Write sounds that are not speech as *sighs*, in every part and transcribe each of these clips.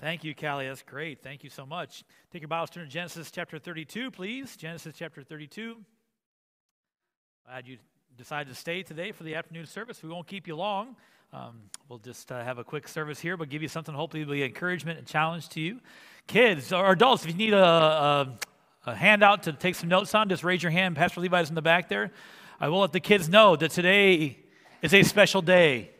Thank you, Callie. That's great. Thank you so much. Take your Bibles, turn to Genesis chapter 32, please. Genesis chapter 32. Glad you decided to stay today for the afternoon service. We won't keep you long. Um, we'll just uh, have a quick service here, but give you something hopefully will be encouragement and challenge to you. Kids or adults, if you need a, a, a handout to take some notes on, just raise your hand. Pastor Levi's in the back there. I will let the kids know that today is a special day.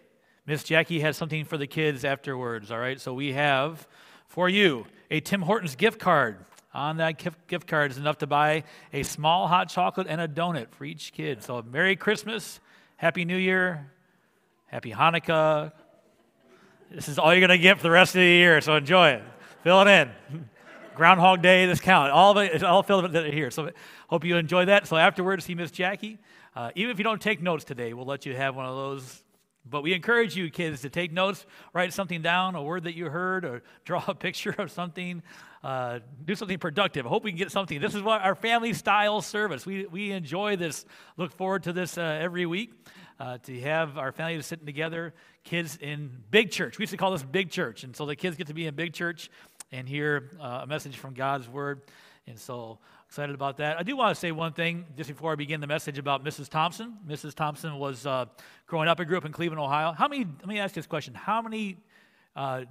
Miss Jackie has something for the kids afterwards, all right? So we have for you a Tim Hortons gift card. On that gift card is enough to buy a small hot chocolate and a donut for each kid. So Merry Christmas, Happy New Year, Happy Hanukkah. This is all you're going to get for the rest of the year, so enjoy it. Fill it in. *laughs* Groundhog Day, this count. All of it is all filled in here. So hope you enjoy that. So afterwards, see Miss Jackie. Uh, even if you don't take notes today, we'll let you have one of those but we encourage you, kids, to take notes, write something down, a word that you heard, or *laughs* draw a picture of something. Uh, do something productive. I hope we can get something. This is what our family style service. We, we enjoy this, look forward to this uh, every week. Uh, to have our family sitting together, kids in big church. We used to call this big church. And so the kids get to be in big church and hear uh, a message from God's word. And so excited about that. I do want to say one thing just before I begin the message about Mrs. Thompson. Mrs. Thompson was uh, growing up. I grew up in Cleveland, Ohio. How many? Let me ask this question: How many uh,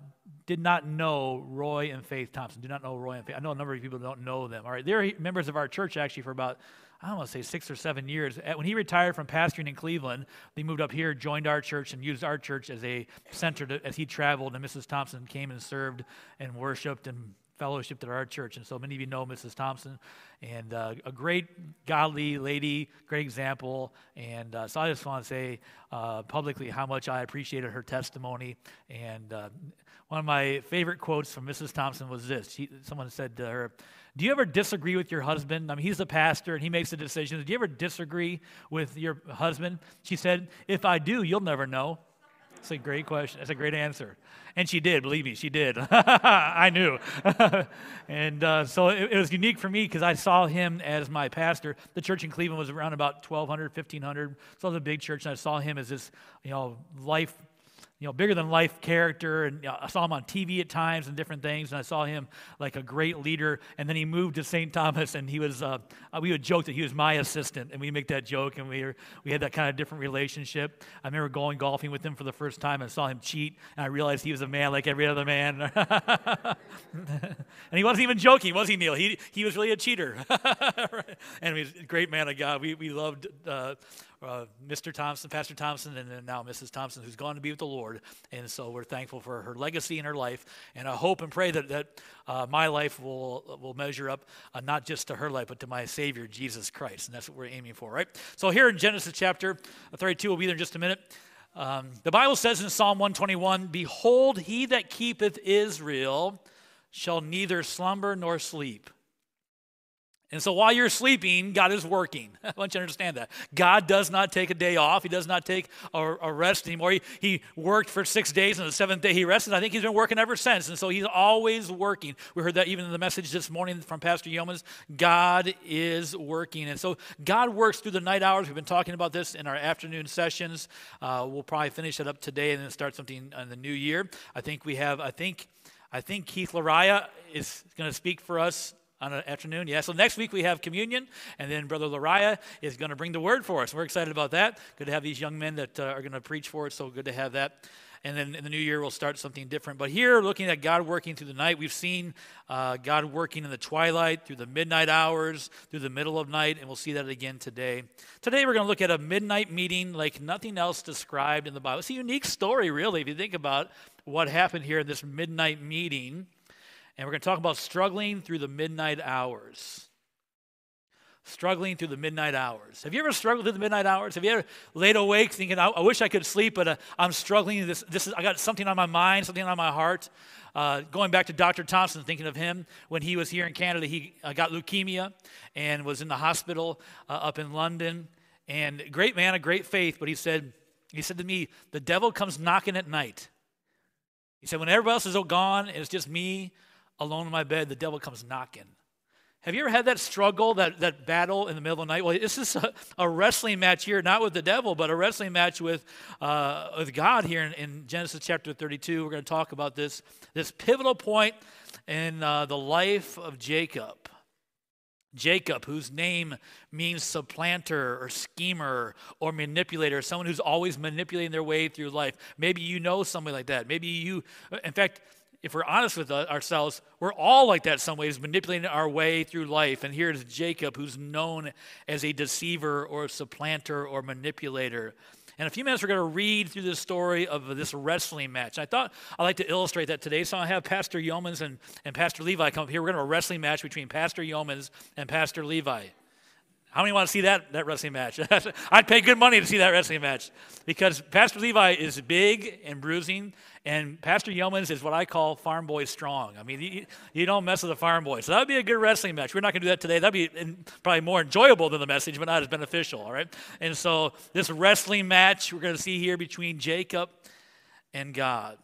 did not know Roy and Faith Thompson? Do not know Roy and Faith. I know a number of people don't know them. All right, they're members of our church actually for about I don't want to say six or seven years. When he retired from pastoring in Cleveland, he moved up here, joined our church, and used our church as a center to, as he traveled. And Mrs. Thompson came and served and worshiped and fellowshiped at our church. And so many of you know Mrs. Thompson, and uh, a great godly lady, great example. And uh, so I just want to say uh, publicly how much I appreciated her testimony. And uh, one of my favorite quotes from Mrs. Thompson was this she, someone said to her, Do you ever disagree with your husband? I mean, he's the pastor and he makes the decisions. Do you ever disagree with your husband? She said, If I do, you'll never know. That's a great question. That's a great answer. And she did, believe me, she did. *laughs* I knew. *laughs* and uh, so it, it, was unique for me because I saw him as my pastor. The church in Cleveland was around about 1,200, 1,500. So it was a big church, and I saw him as this, you know, life you know, bigger than life character. And you know, I saw him on TV at times and different things. And I saw him like a great leader. And then he moved to St. Thomas, and he was, uh, we would joke that he was my assistant. And we make that joke, and we, were, we had that kind of different relationship. I remember going golfing with him for the first time and saw him cheat. And I realized he was a man like every other man. *laughs* and he wasn't even joking, was he, Neil? He, he was really a cheater. *laughs* and he was a great man of God. We, we loved uh, uh, Mr. Thompson, Pastor Thompson, and then now Mrs. Thompson, who's gone to be with the Lord. And so we're thankful for her legacy in her life. And I hope and pray that, that uh, my life will, will measure up uh, not just to her life, but to my Savior, Jesus Christ. And that's what we're aiming for, right? So here in Genesis chapter 32, we'll be there in just a minute. Um, the Bible says in Psalm 121 Behold, he that keepeth Israel shall neither slumber nor sleep. And so while you're sleeping, God is working. *laughs* I want you to understand that. God does not take a day off. He does not take a, a, rest anymore. He, he worked for six days, and the seventh day he rested. I think he's been working ever since. And so he's always working. We heard that even in the message this morning from Pastor Yeomans. God is working. And so God works through the night hours. We've been talking about this in our afternoon sessions. Uh, we'll probably finish it up today and then start something in the new year. I think we have, I think, I think Keith Lariah is going to speak for us on an afternoon. Yeah, so next week we have communion, and then Brother Lariah is going to bring the word for us. We're excited about that. Good to have these young men that uh, are going to preach for us, so good to have that. And then in the new year, we'll start something different. But here, looking at God working through the night, we've seen uh, God working in the twilight, through the midnight hours, through the middle of night, and we'll see that again today. Today, we're going to look at a midnight meeting like nothing else described in the Bible. It's a unique story, really, if you think about what happened here in this midnight meeting. And we're going to talk about struggling through the midnight hours. Struggling through the midnight hours. Have you ever struggled through the midnight hours? Have you ever laid awake thinking, I, I wish I could sleep, but uh, I'm struggling. This, this is, I got something on my mind, something on my heart. Uh, going back to Dr. Thompson, thinking of him when he was here in Canada, he uh, got leukemia and was in the hospital uh, up in London. And great man, a great faith, but he said, he said to me, the devil comes knocking at night. He said, when everybody else is all gone, and it's just me alone in my bed, the devil comes knocking. Have you ever had that struggle, that, that battle in the middle of the night? Well, this is a, a wrestling match here, not with the devil, but a wrestling match with, uh, with God here in, in, Genesis chapter 32. We're going to talk about this, this pivotal point in uh, the life of Jacob. Jacob, whose name means supplanter or schemer or manipulator, someone who's always manipulating their way through life. Maybe you know somebody like that. Maybe you, in fact, if we're honest with ourselves, we're all like that some ways, manipulating our way through life. And here is Jacob, who's known as a deceiver or a supplanter or manipulator. In a few minutes, we're going to read through the story of this wrestling match. I thought I'd like to illustrate that today. So I have Pastor Yeomans and, and Pastor Levi come up here. We're going to have a wrestling match between Pastor Yeomans and Pastor Levi. How many want to see that, that wrestling match? *laughs* I'd pay good money to see that wrestling match because Pastor Levi is big and bruising, and Pastor Yeomans is what I call farm boy strong. I mean, you, you don't mess with a farm boy. So that would be a good wrestling match. We're not going to do that today. That'd be probably more enjoyable than the message, but not as beneficial, all right? And so this wrestling match we're going to see here between Jacob and God.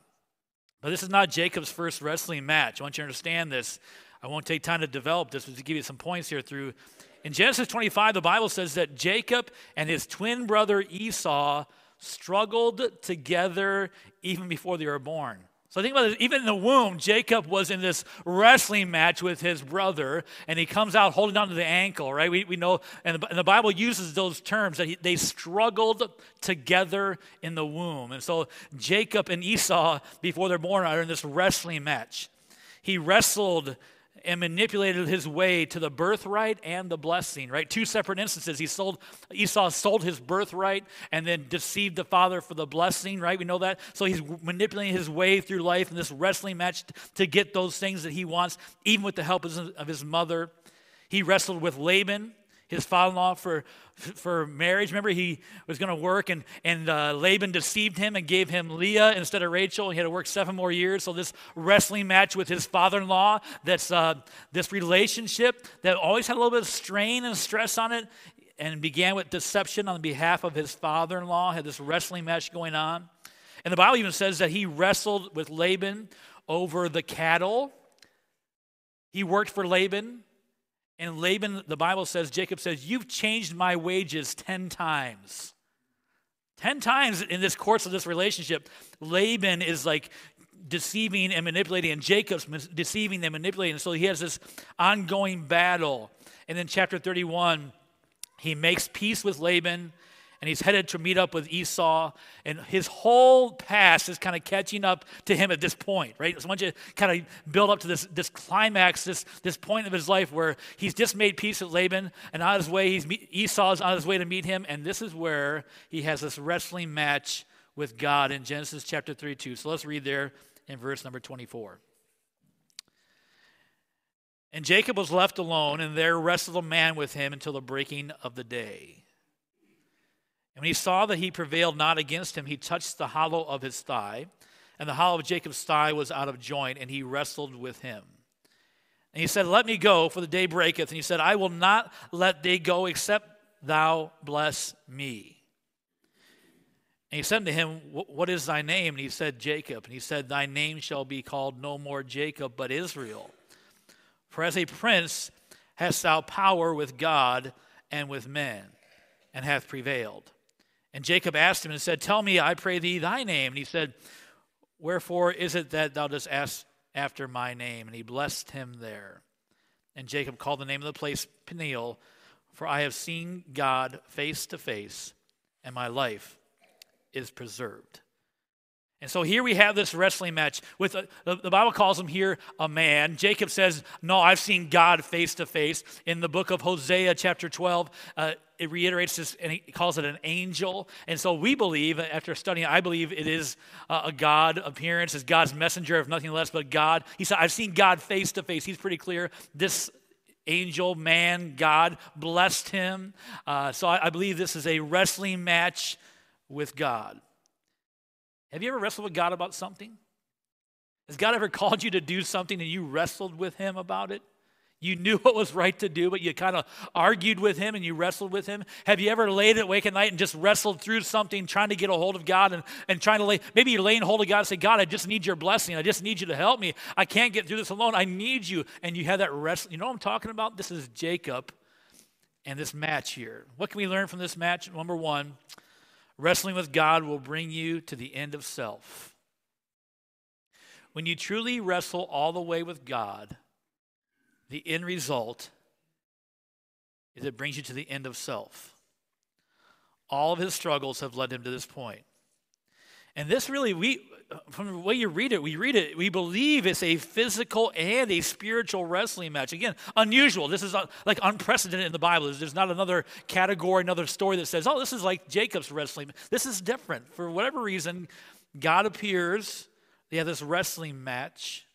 But this is not Jacob's first wrestling match. I want you to understand this. I won't take time to develop this, but to give you some points here through in Genesis 25, the Bible says that Jacob and his twin brother Esau struggled together even before they were born. So think about this. Even in the womb, Jacob was in this wrestling match with his brother, and he comes out holding on to the ankle, right? We, we know, and the, and the Bible uses those terms that he, they struggled together in the womb. And so Jacob and Esau, before they're born, are in this wrestling match. He wrestled and manipulated his way to the birthright and the blessing, right? Two separate instances. He sold, Esau sold his birthright and then deceived the father for the blessing, right? We know that. So he's manipulating his way through life in this wrestling match to get those things that he wants, even with the help of his mother. He wrestled with Laban his father-in-law for, for marriage. Remember, he was going to work, and, and uh, Laban deceived him and gave him Leah instead of Rachel. He had to work seven more years. So this wrestling match with his father-in-law, that's uh, this relationship that always had a little bit of strain and stress on it, and began with deception on behalf of his father-in-law. Had this wrestling match going on, and the Bible even says that he wrestled with Laban over the cattle. He worked for Laban and Laban, the Bible says, Jacob says, You've changed my wages 10 times. 10 times in this course of this relationship, Laban is like deceiving and manipulating, and Jacob's deceiving and manipulating. So he has this ongoing battle. And then, chapter 31, he makes peace with Laban and he's headed to meet up with Esau, and his whole past is kind of catching up to him at this point, right? So want you kind of build up to this, this climax, this, this point of his life where he's just made peace with Laban, and on his way, he's Esau's on his way to meet him, and this is where he has this wrestling match with God in Genesis chapter 3 2. So let's read there in verse number 24. And Jacob was left alone, and there wrestled a man with him until the breaking of the day. And when he saw that he prevailed not against him, he touched the hollow of his thigh, and the hollow of Jacob's thigh was out of joint, and he wrestled with him. And he said, Let me go, for the day breaketh. And he said, I will not let thee go, except thou bless me. And he said to him, What is thy name? And he said, Jacob. And he said, Thy name shall be called no more Jacob, but Israel. For as a prince hast thou power with God and with men, and hath prevailed. And Jacob asked him and said, Tell me, I pray thee, thy name. And he said, Wherefore is it that thou dost ask after my name? And he blessed him there. And Jacob called the name of the place Peniel, for I have seen God face to face, and my life is preserved. And so here we have this wrestling match with a, the, the, Bible calls him here a man. Jacob says, "No, I've seen God face to face." In the book of Hosea, chapter twelve, uh, it reiterates this and he calls it an angel. And so we believe, after studying, I believe it is a God appearance, is God's messenger, if nothing less but God. He said, "I've seen God face to face." He's pretty clear. This angel, man, God blessed him. Uh, so I, I believe this is a wrestling match with God. Have you ever wrestled with God about something? Has God ever called you to do something and you wrestled with Him about it? You knew what was right to do, but you kind of argued with him and you wrestled with him. Have you ever laid awake at night and just wrestled through something, trying to get a hold of God and, and trying to lay, maybe you're laying hold of God and say, God, I just need your blessing. I just need you to help me. I can't get through this alone. I need you. And you have that wrestle. You know what I'm talking about? This is Jacob and this match here. What can we learn from this match? Number one, wrestling with God will bring you to the end of self. When you truly wrestle all the way with God, the end result is it brings you to the end of self. All of his struggles have led him to this point. And this really, we, from the way you read it, we read it, we believe it's a physical and a spiritual wrestling match. Again, unusual. This is uh, like unprecedented in the Bible. There's not another category, another story that says, oh, this is like Jacob's wrestling. This is different. For whatever reason, God appears. They have this wrestling match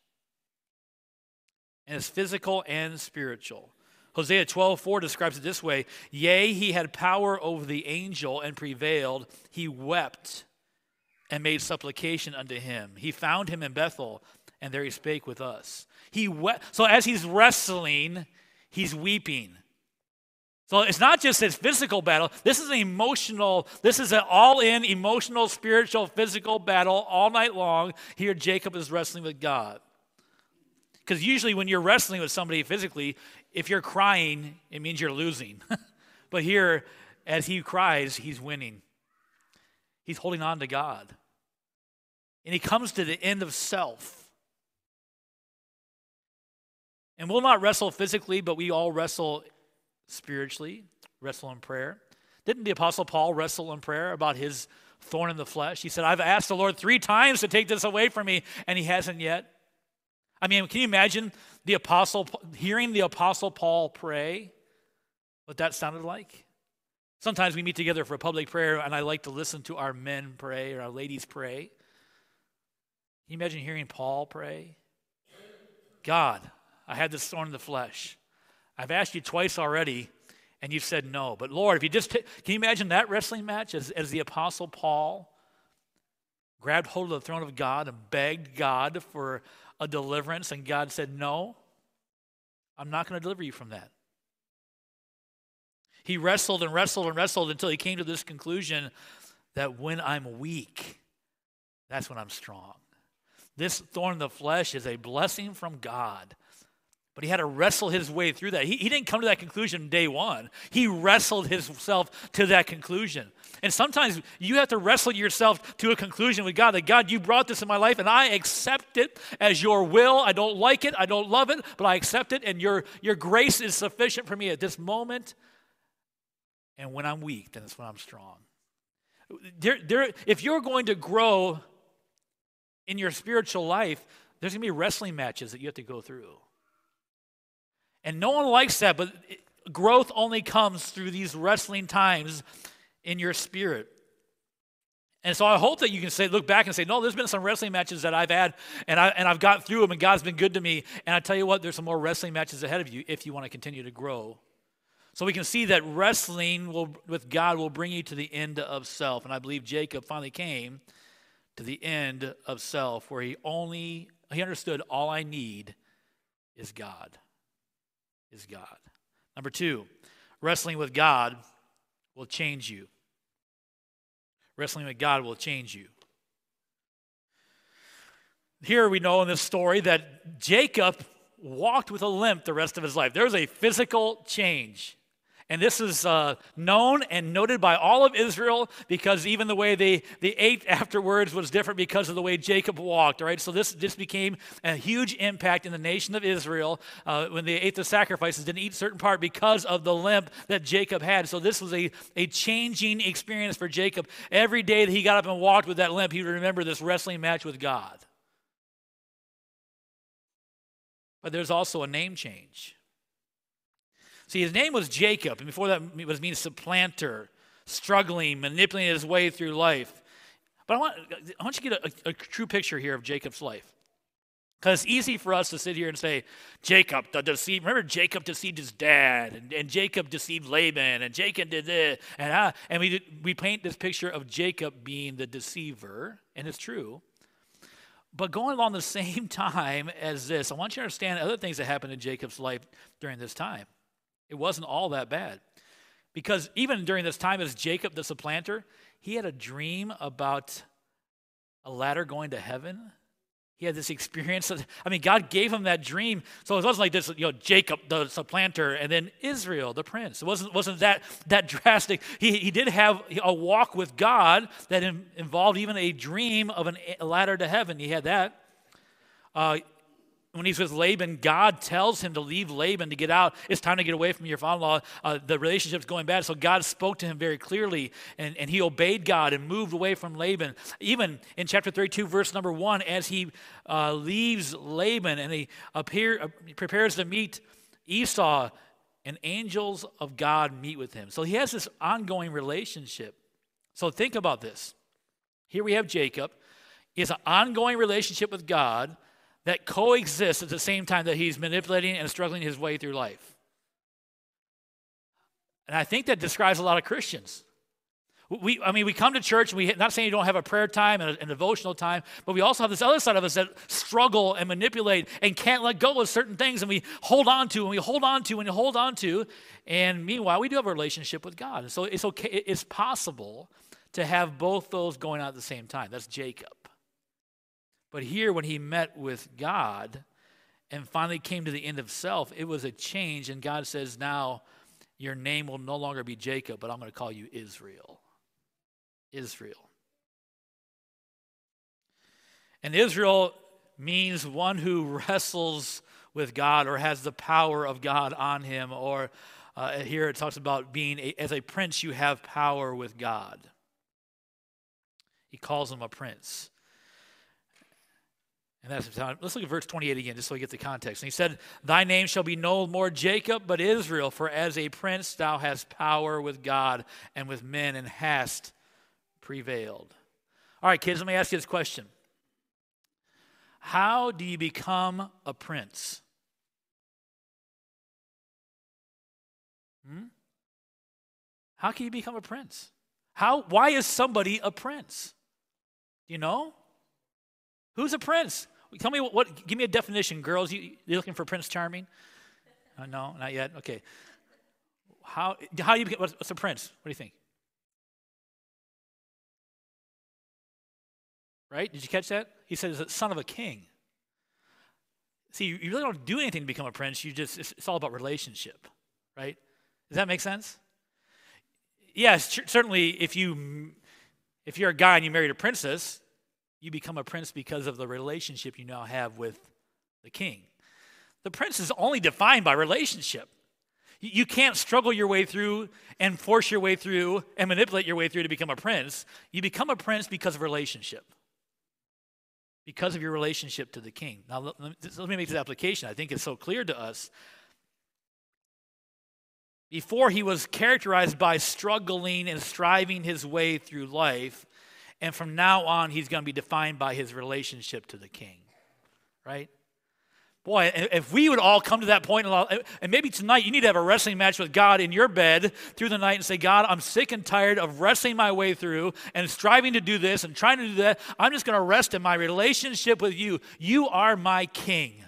and it's physical and spiritual. Hosea 12, 4 describes it this way Yea, he had power over the angel and prevailed. He wept and made supplication unto him. He found him in Bethel, and there he spake with us. He. So as he's wrestling, he's weeping. So it's not just his physical battle. This is an emotional, this is an all in emotional, spiritual, physical battle all night long. Here, Jacob is wrestling with God. Because usually when you're wrestling with somebody physically, if you're crying, it means you're losing. *laughs* but here, as he cries, he's winning. He's holding on to God. And he comes to the end of self. And we'll not wrestle physically, but we all wrestle spiritually, wrestle in prayer. Didn't the Apostle Paul wrestle in prayer about his thorn in the flesh? He said, I've asked the Lord three times to take this away from me, and he hasn't yet. I mean, can you imagine the apostle hearing the apostle Paul pray? What that sounded like? Sometimes we meet together for a public prayer, and I like to listen to our men pray or our ladies pray. Can you imagine hearing Paul pray? God, I had this thorn in the flesh. I've asked you twice already, and you've said no. But Lord, if you just t- can you imagine that wrestling match as, as the Apostle Paul grabbed hold of the throne of God and begged God for a deliverance, and God said, No, I'm not going to deliver you from that. He wrestled and wrestled and wrestled until he came to this conclusion that when I'm weak, that's when I'm strong. This thorn in the flesh is a blessing from God but he had to wrestle his way through that. He, he didn't come to that conclusion day one. He wrestled himself to that conclusion. And sometimes you have to wrestle yourself to a conclusion with God that God, you brought this in my life and I accept it as your will. I don't like it, I don't love it, but I accept it, and your, your grace is sufficient for me at this moment. And when I'm weak, then it's when I'm strong. There, there, if you're going to grow in your spiritual life, there's going to be wrestling matches that you have to go through. And no one likes that, but growth only comes through these wrestling times in your spirit. And so I hope that you can say, look back and say, no, there's been some wrestling matches that I've had, and, I, and I've got through them, and God's been good to me. And I tell you what, there's some more wrestling matches ahead of you if you want to continue to grow. So we can see that wrestling will, with God will bring you to the end of self. And I believe Jacob finally came to the end of self, where he only he understood all I need is God is God. Number two, wrestling with God will change you. Wrestling with God will change you. Here we know in this story that Jacob walked with a limp the rest of his life. There was a physical change. And this is uh, known and noted by all of Israel because even the way they, they ate afterwards was different because of the way Jacob walked, right? So this, this became a huge impact in the nation of Israel uh, when they ate the sacrifices, didn't eat certain part because of the limp that Jacob had. So this was a, a changing experience for Jacob. Every day that he got up and walked with that limp, he would remember this wrestling match with God. But there's also a name change. See, his name was Jacob, and before that it was means supplanter, struggling, manipulating his way through life. But I want, I want you to get a, a true picture here of Jacob's life. Because it's easy for us to sit here and say, Jacob, the deceive. Remember, Jacob deceived his dad, and, and Jacob deceived Laban, and Jacob did this. And, uh, and we, we paint this picture of Jacob being the deceiver, and it's true. but going along the *laughs* same time as this, I want you to understand other things that happened in Jacob's life during this time. It wasn't all that bad. Because even during this time as Jacob the supplanter, he had a dream about a ladder going to heaven. He had this *laughs* experience. Of, I mean, God gave him that dream. So it wasn't like this, you know, Jacob, the supplanter, and then Israel, the prince. It wasn't, wasn't that, that *laughs* drastic. He, he did have a walk with God that in, involved even a dream of an, a ladder to heaven. He had that. Uh, when he's with Laban, God tells him to leave Laban to get out. It's time to get away from your father in law. Uh, the relationship's going bad. So God spoke to him very clearly, and, and he obeyed God and moved away from Laban. Even in chapter 32, verse number 1, as he uh, leaves Laban and he appear, uh, prepares to meet Esau, and angels of God meet with him. So he has this ongoing relationship. So think about this. Here we have Jacob. He has an ongoing relationship with God that coexists at the same time that he's manipulating and struggling his way through life. And I think that describes a lot of Christians. We, I mean, we come to church, and we not saying you don't have a prayer time and a, and devotional time, but we also have this other side of us that struggle and manipulate and can't let go of certain things, and we hold on to, and we hold on to, and hold on to. And meanwhile, we do have a relationship with God. And so it's okay, it's possible to have both those going on at the same time. That's Jacob. But here, when he met with God and finally came to the end of self, it was a change. And God says, Now your name will no longer be Jacob, but I'm going to call you Israel. Israel. And Israel means one who *laughs* wrestles with God or has the power of God on him. Or uh, here it talks about being, a, as a prince, you have power with God. He calls him a prince. And that's. Let's look at verse 28 again, just so we get the context. And he said, Thy name shall be no more Jacob, but Israel, for as a prince thou hast power with God and with men, and hast prevailed. All right, kids, let me ask you this question How do you become a prince? Hmm? How can you become a prince? How, why is somebody a prince? You know? Who's a prince? Tell me what, what give me a definition, girls. You, you looking for Prince Charming? Uh, no, not yet. Okay. How, how you what's, what's a prince? What do you think? Right? Did you catch that? He said, says, son of a king. See, you really don't do anything to become a prince. You just, it's, it's all about relationship, right? Does that make sense? Yes, certainly if you, if you're a guy and you married a princess, you become a prince because of the relationship you now have with the king. The prince is only defined by relationship. You can't struggle your way through and force your way through and manipulate your way through to become a prince. You become a prince because of relationship, because of your relationship to the king. Now, let me make this application. I think it's so clear to us. Before he was characterized by struggling and striving his way through life, and from now on, he's going to be defined by his relationship to the king. Right? Boy, if we would all come to that point, and maybe tonight you need to have a wrestling match with God in your bed through the night and say, God, I'm sick and tired of wrestling my way through and striving to do this and trying to do that. I'm just going to rest in my relationship with you. You are my king.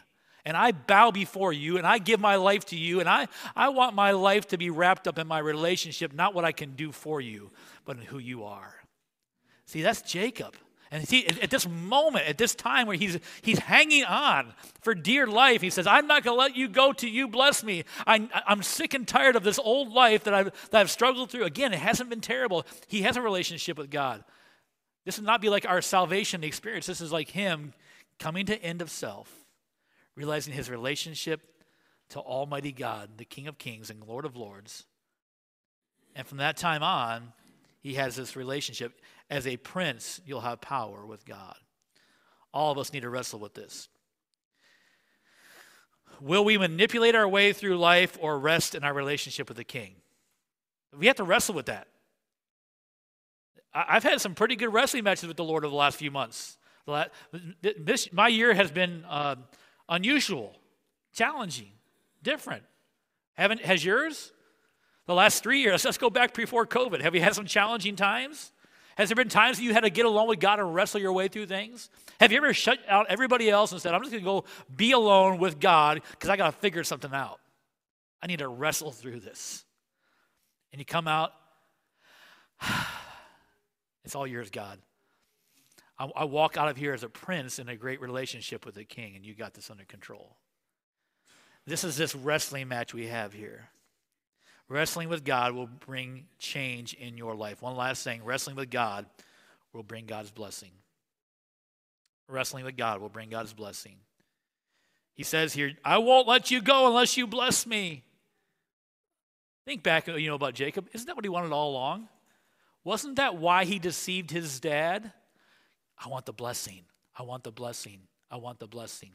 And I bow before you and I give my life to you. And I, I want my life to be wrapped up in my relationship, not what I can do for you, but in who you are. See, that's Jacob. And see, at this moment, at this time where he's, he's hanging on for dear life, he says, I'm not going to let you go till you bless me. I, I'm sick and tired of this old life that I've, that I've struggled through. Again, it hasn't been terrible. He has a relationship with God. This would not be like our salvation experience. This is like him coming to end of self, realizing his relationship to Almighty God, the King of Kings and Lord of Lords. And from that time on, he has this relationship. As a prince, you'll have power with God. All of us need to wrestle with this. Will we manipulate our way through life or rest in our relationship with the king? We have to wrestle with that. I've had some pretty good wrestling matches with the Lord over the last few months. My year has been uh, unusual, challenging, different. Haven't, has yours? The last three years, let's go back before COVID. Have you had some challenging times? Has there been times that you had to get alone with God and wrestle your way through things? Have you ever shut out everybody else and said, I'm just going to go be alone with God because I got to figure something out? I need to wrestle through this. And you come out, *sighs* it's all yours, God. I, I walk out of here as a prince in a great relationship with the king, and you got this under control. This is this wrestling match we have here. Wrestling with God will bring change in your life. One last thing wrestling with God will bring God's blessing. Wrestling with God will bring God's blessing. He says here, I won't let you go unless you bless me. Think back, you know, about Jacob. Isn't that what he wanted all along? Wasn't that why he deceived his dad? I want the blessing. I want the blessing. I want the blessing.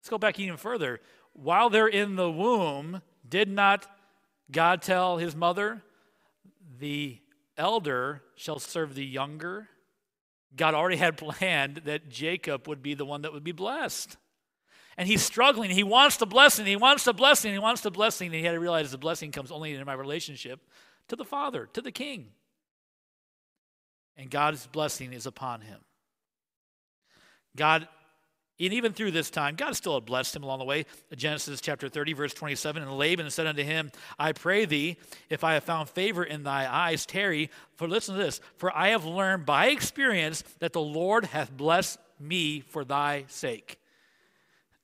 Let's go back even further. While they're in the womb, did not God tell his mother, The elder shall serve the younger? God already had planned that Jacob would be the one that would be blessed. And he's struggling. He wants the blessing. He wants the blessing. He wants the blessing. And he had to realize the blessing comes only in my relationship to the Father, to the King. And God's blessing is upon him. God and even through this time, God still had blessed him along the way. Genesis chapter 30, verse 27. And Laban said unto him, I pray thee, if I have found favor in thy eyes, tarry. For listen to this, for I have learned by experience that the Lord hath blessed me for thy sake.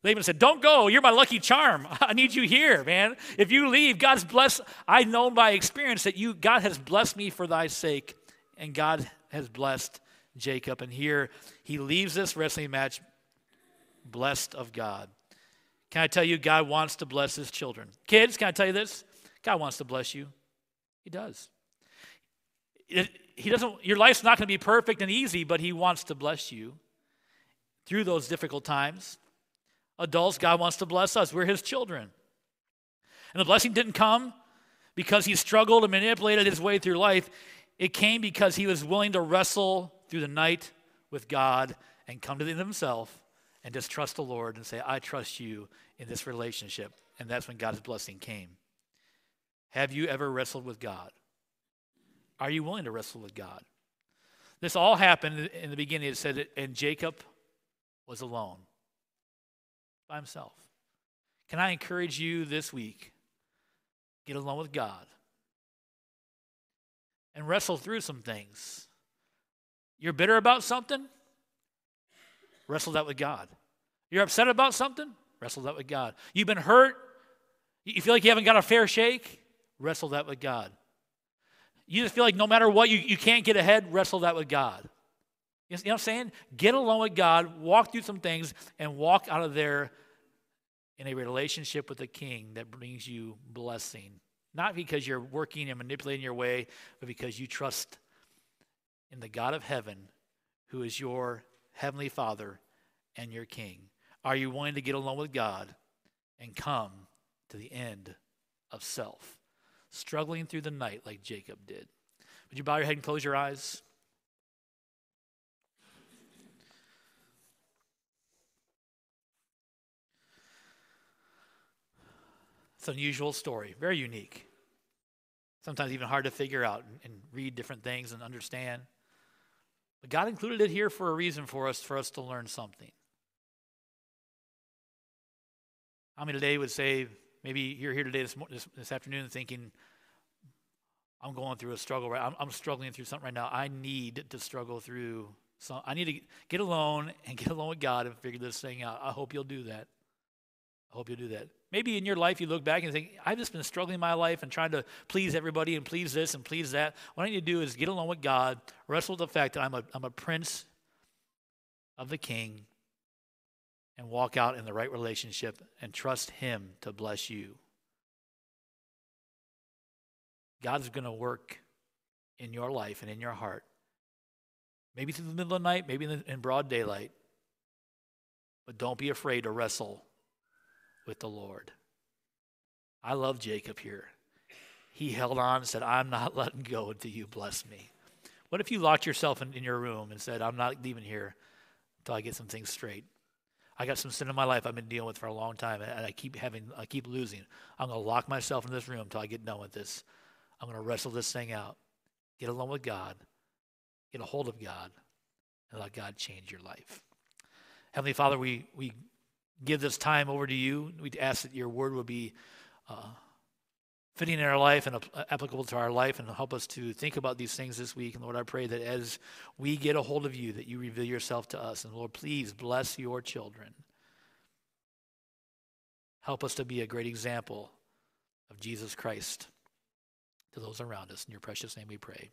Laban said, Don't go. You're my lucky charm. *laughs* I need you here, man. If you leave, God's blessed. I know by experience that you God has blessed me for thy sake. And God has blessed Jacob. And here he leaves this wrestling match blessed of God. Can I tell you, God wants to bless his children? Kids, can I tell you this? God wants to bless you. He does. he doesn't, your life's not going to be perfect and easy, but he wants to bless you through those difficult times. Adults, God wants to bless us. We're his children. And the blessing didn't come because he struggled and manipulated his way through life. It came because he was willing to wrestle through the night with God and come to himself and just trust the Lord and say, I trust you in this relationship. And that's when God's blessing came. Have you ever wrestled with God? Are you willing to wrestle with God? This all happened in the beginning. It said, and Jacob was alone by himself. Can I encourage you this week? Get alone with God and wrestle through some things. You're bitter about something? Wrestle that with God. You're upset about something? Wrestle that with God. You've been hurt? You feel like you haven't got a fair shake? Wrestle that with God. You just feel like no matter what, you, you can't get ahead? Wrestle that with God. You know what I'm saying? Get along with God, walk through some things, and walk out of there in a relationship with the King that brings you blessing. Not because you're working and manipulating your way, but because you trust in the God of heaven who is your Heavenly Father and your King? Are you willing to get along with God and come to the end of self? Struggling through the night like Jacob did. Would you bow your head and close your eyes? It's an unusual story, very unique. Sometimes even hard to figure out and read different things and understand. But God included it here for a reason for us, for us to learn something. How many today would say, maybe you're here today this, this, this afternoon thinking, I'm going through a struggle, right? I'm, I'm, struggling through something right now. I need to struggle through. I need to get alone and get alone with God and figure this thing out. I hope you'll do that. I hope you'll do that. Maybe in your life you look back and think, I've just been struggling my life and trying to please everybody and please this and please that. What I need to do is get along with God, wrestle with the fact that I'm a, I'm a prince of the king, and walk out in the right relationship and trust Him to bless you. God's going to work in your life and in your heart. Maybe through the middle of the night, maybe in, the, in broad daylight. But don't be afraid to wrestle with the Lord. I love Jacob here. He held on and said, I'm not *laughs* letting go until you bless me. What if you locked yourself in, in your room and said, I'm not leaving here until I get some things straight? I got some sin in my life I've been dealing with for a long time, and I keep having, I keep losing. I'm going to lock myself in this room until I get done with this. I'm going to wrestle this thing out, get along with God, get a hold of God and let God change your life. Heavenly Father, we, we give this time over to you. We ask that your word will be uh, fitting in our life and applicable to our life and help us to think about these things this week. And Lord, I pray that as we get a hold of you, that you reveal yourself to us. And Lord, please bless your children. Help us to be a great example of Jesus Christ to those around us. In your precious name we pray.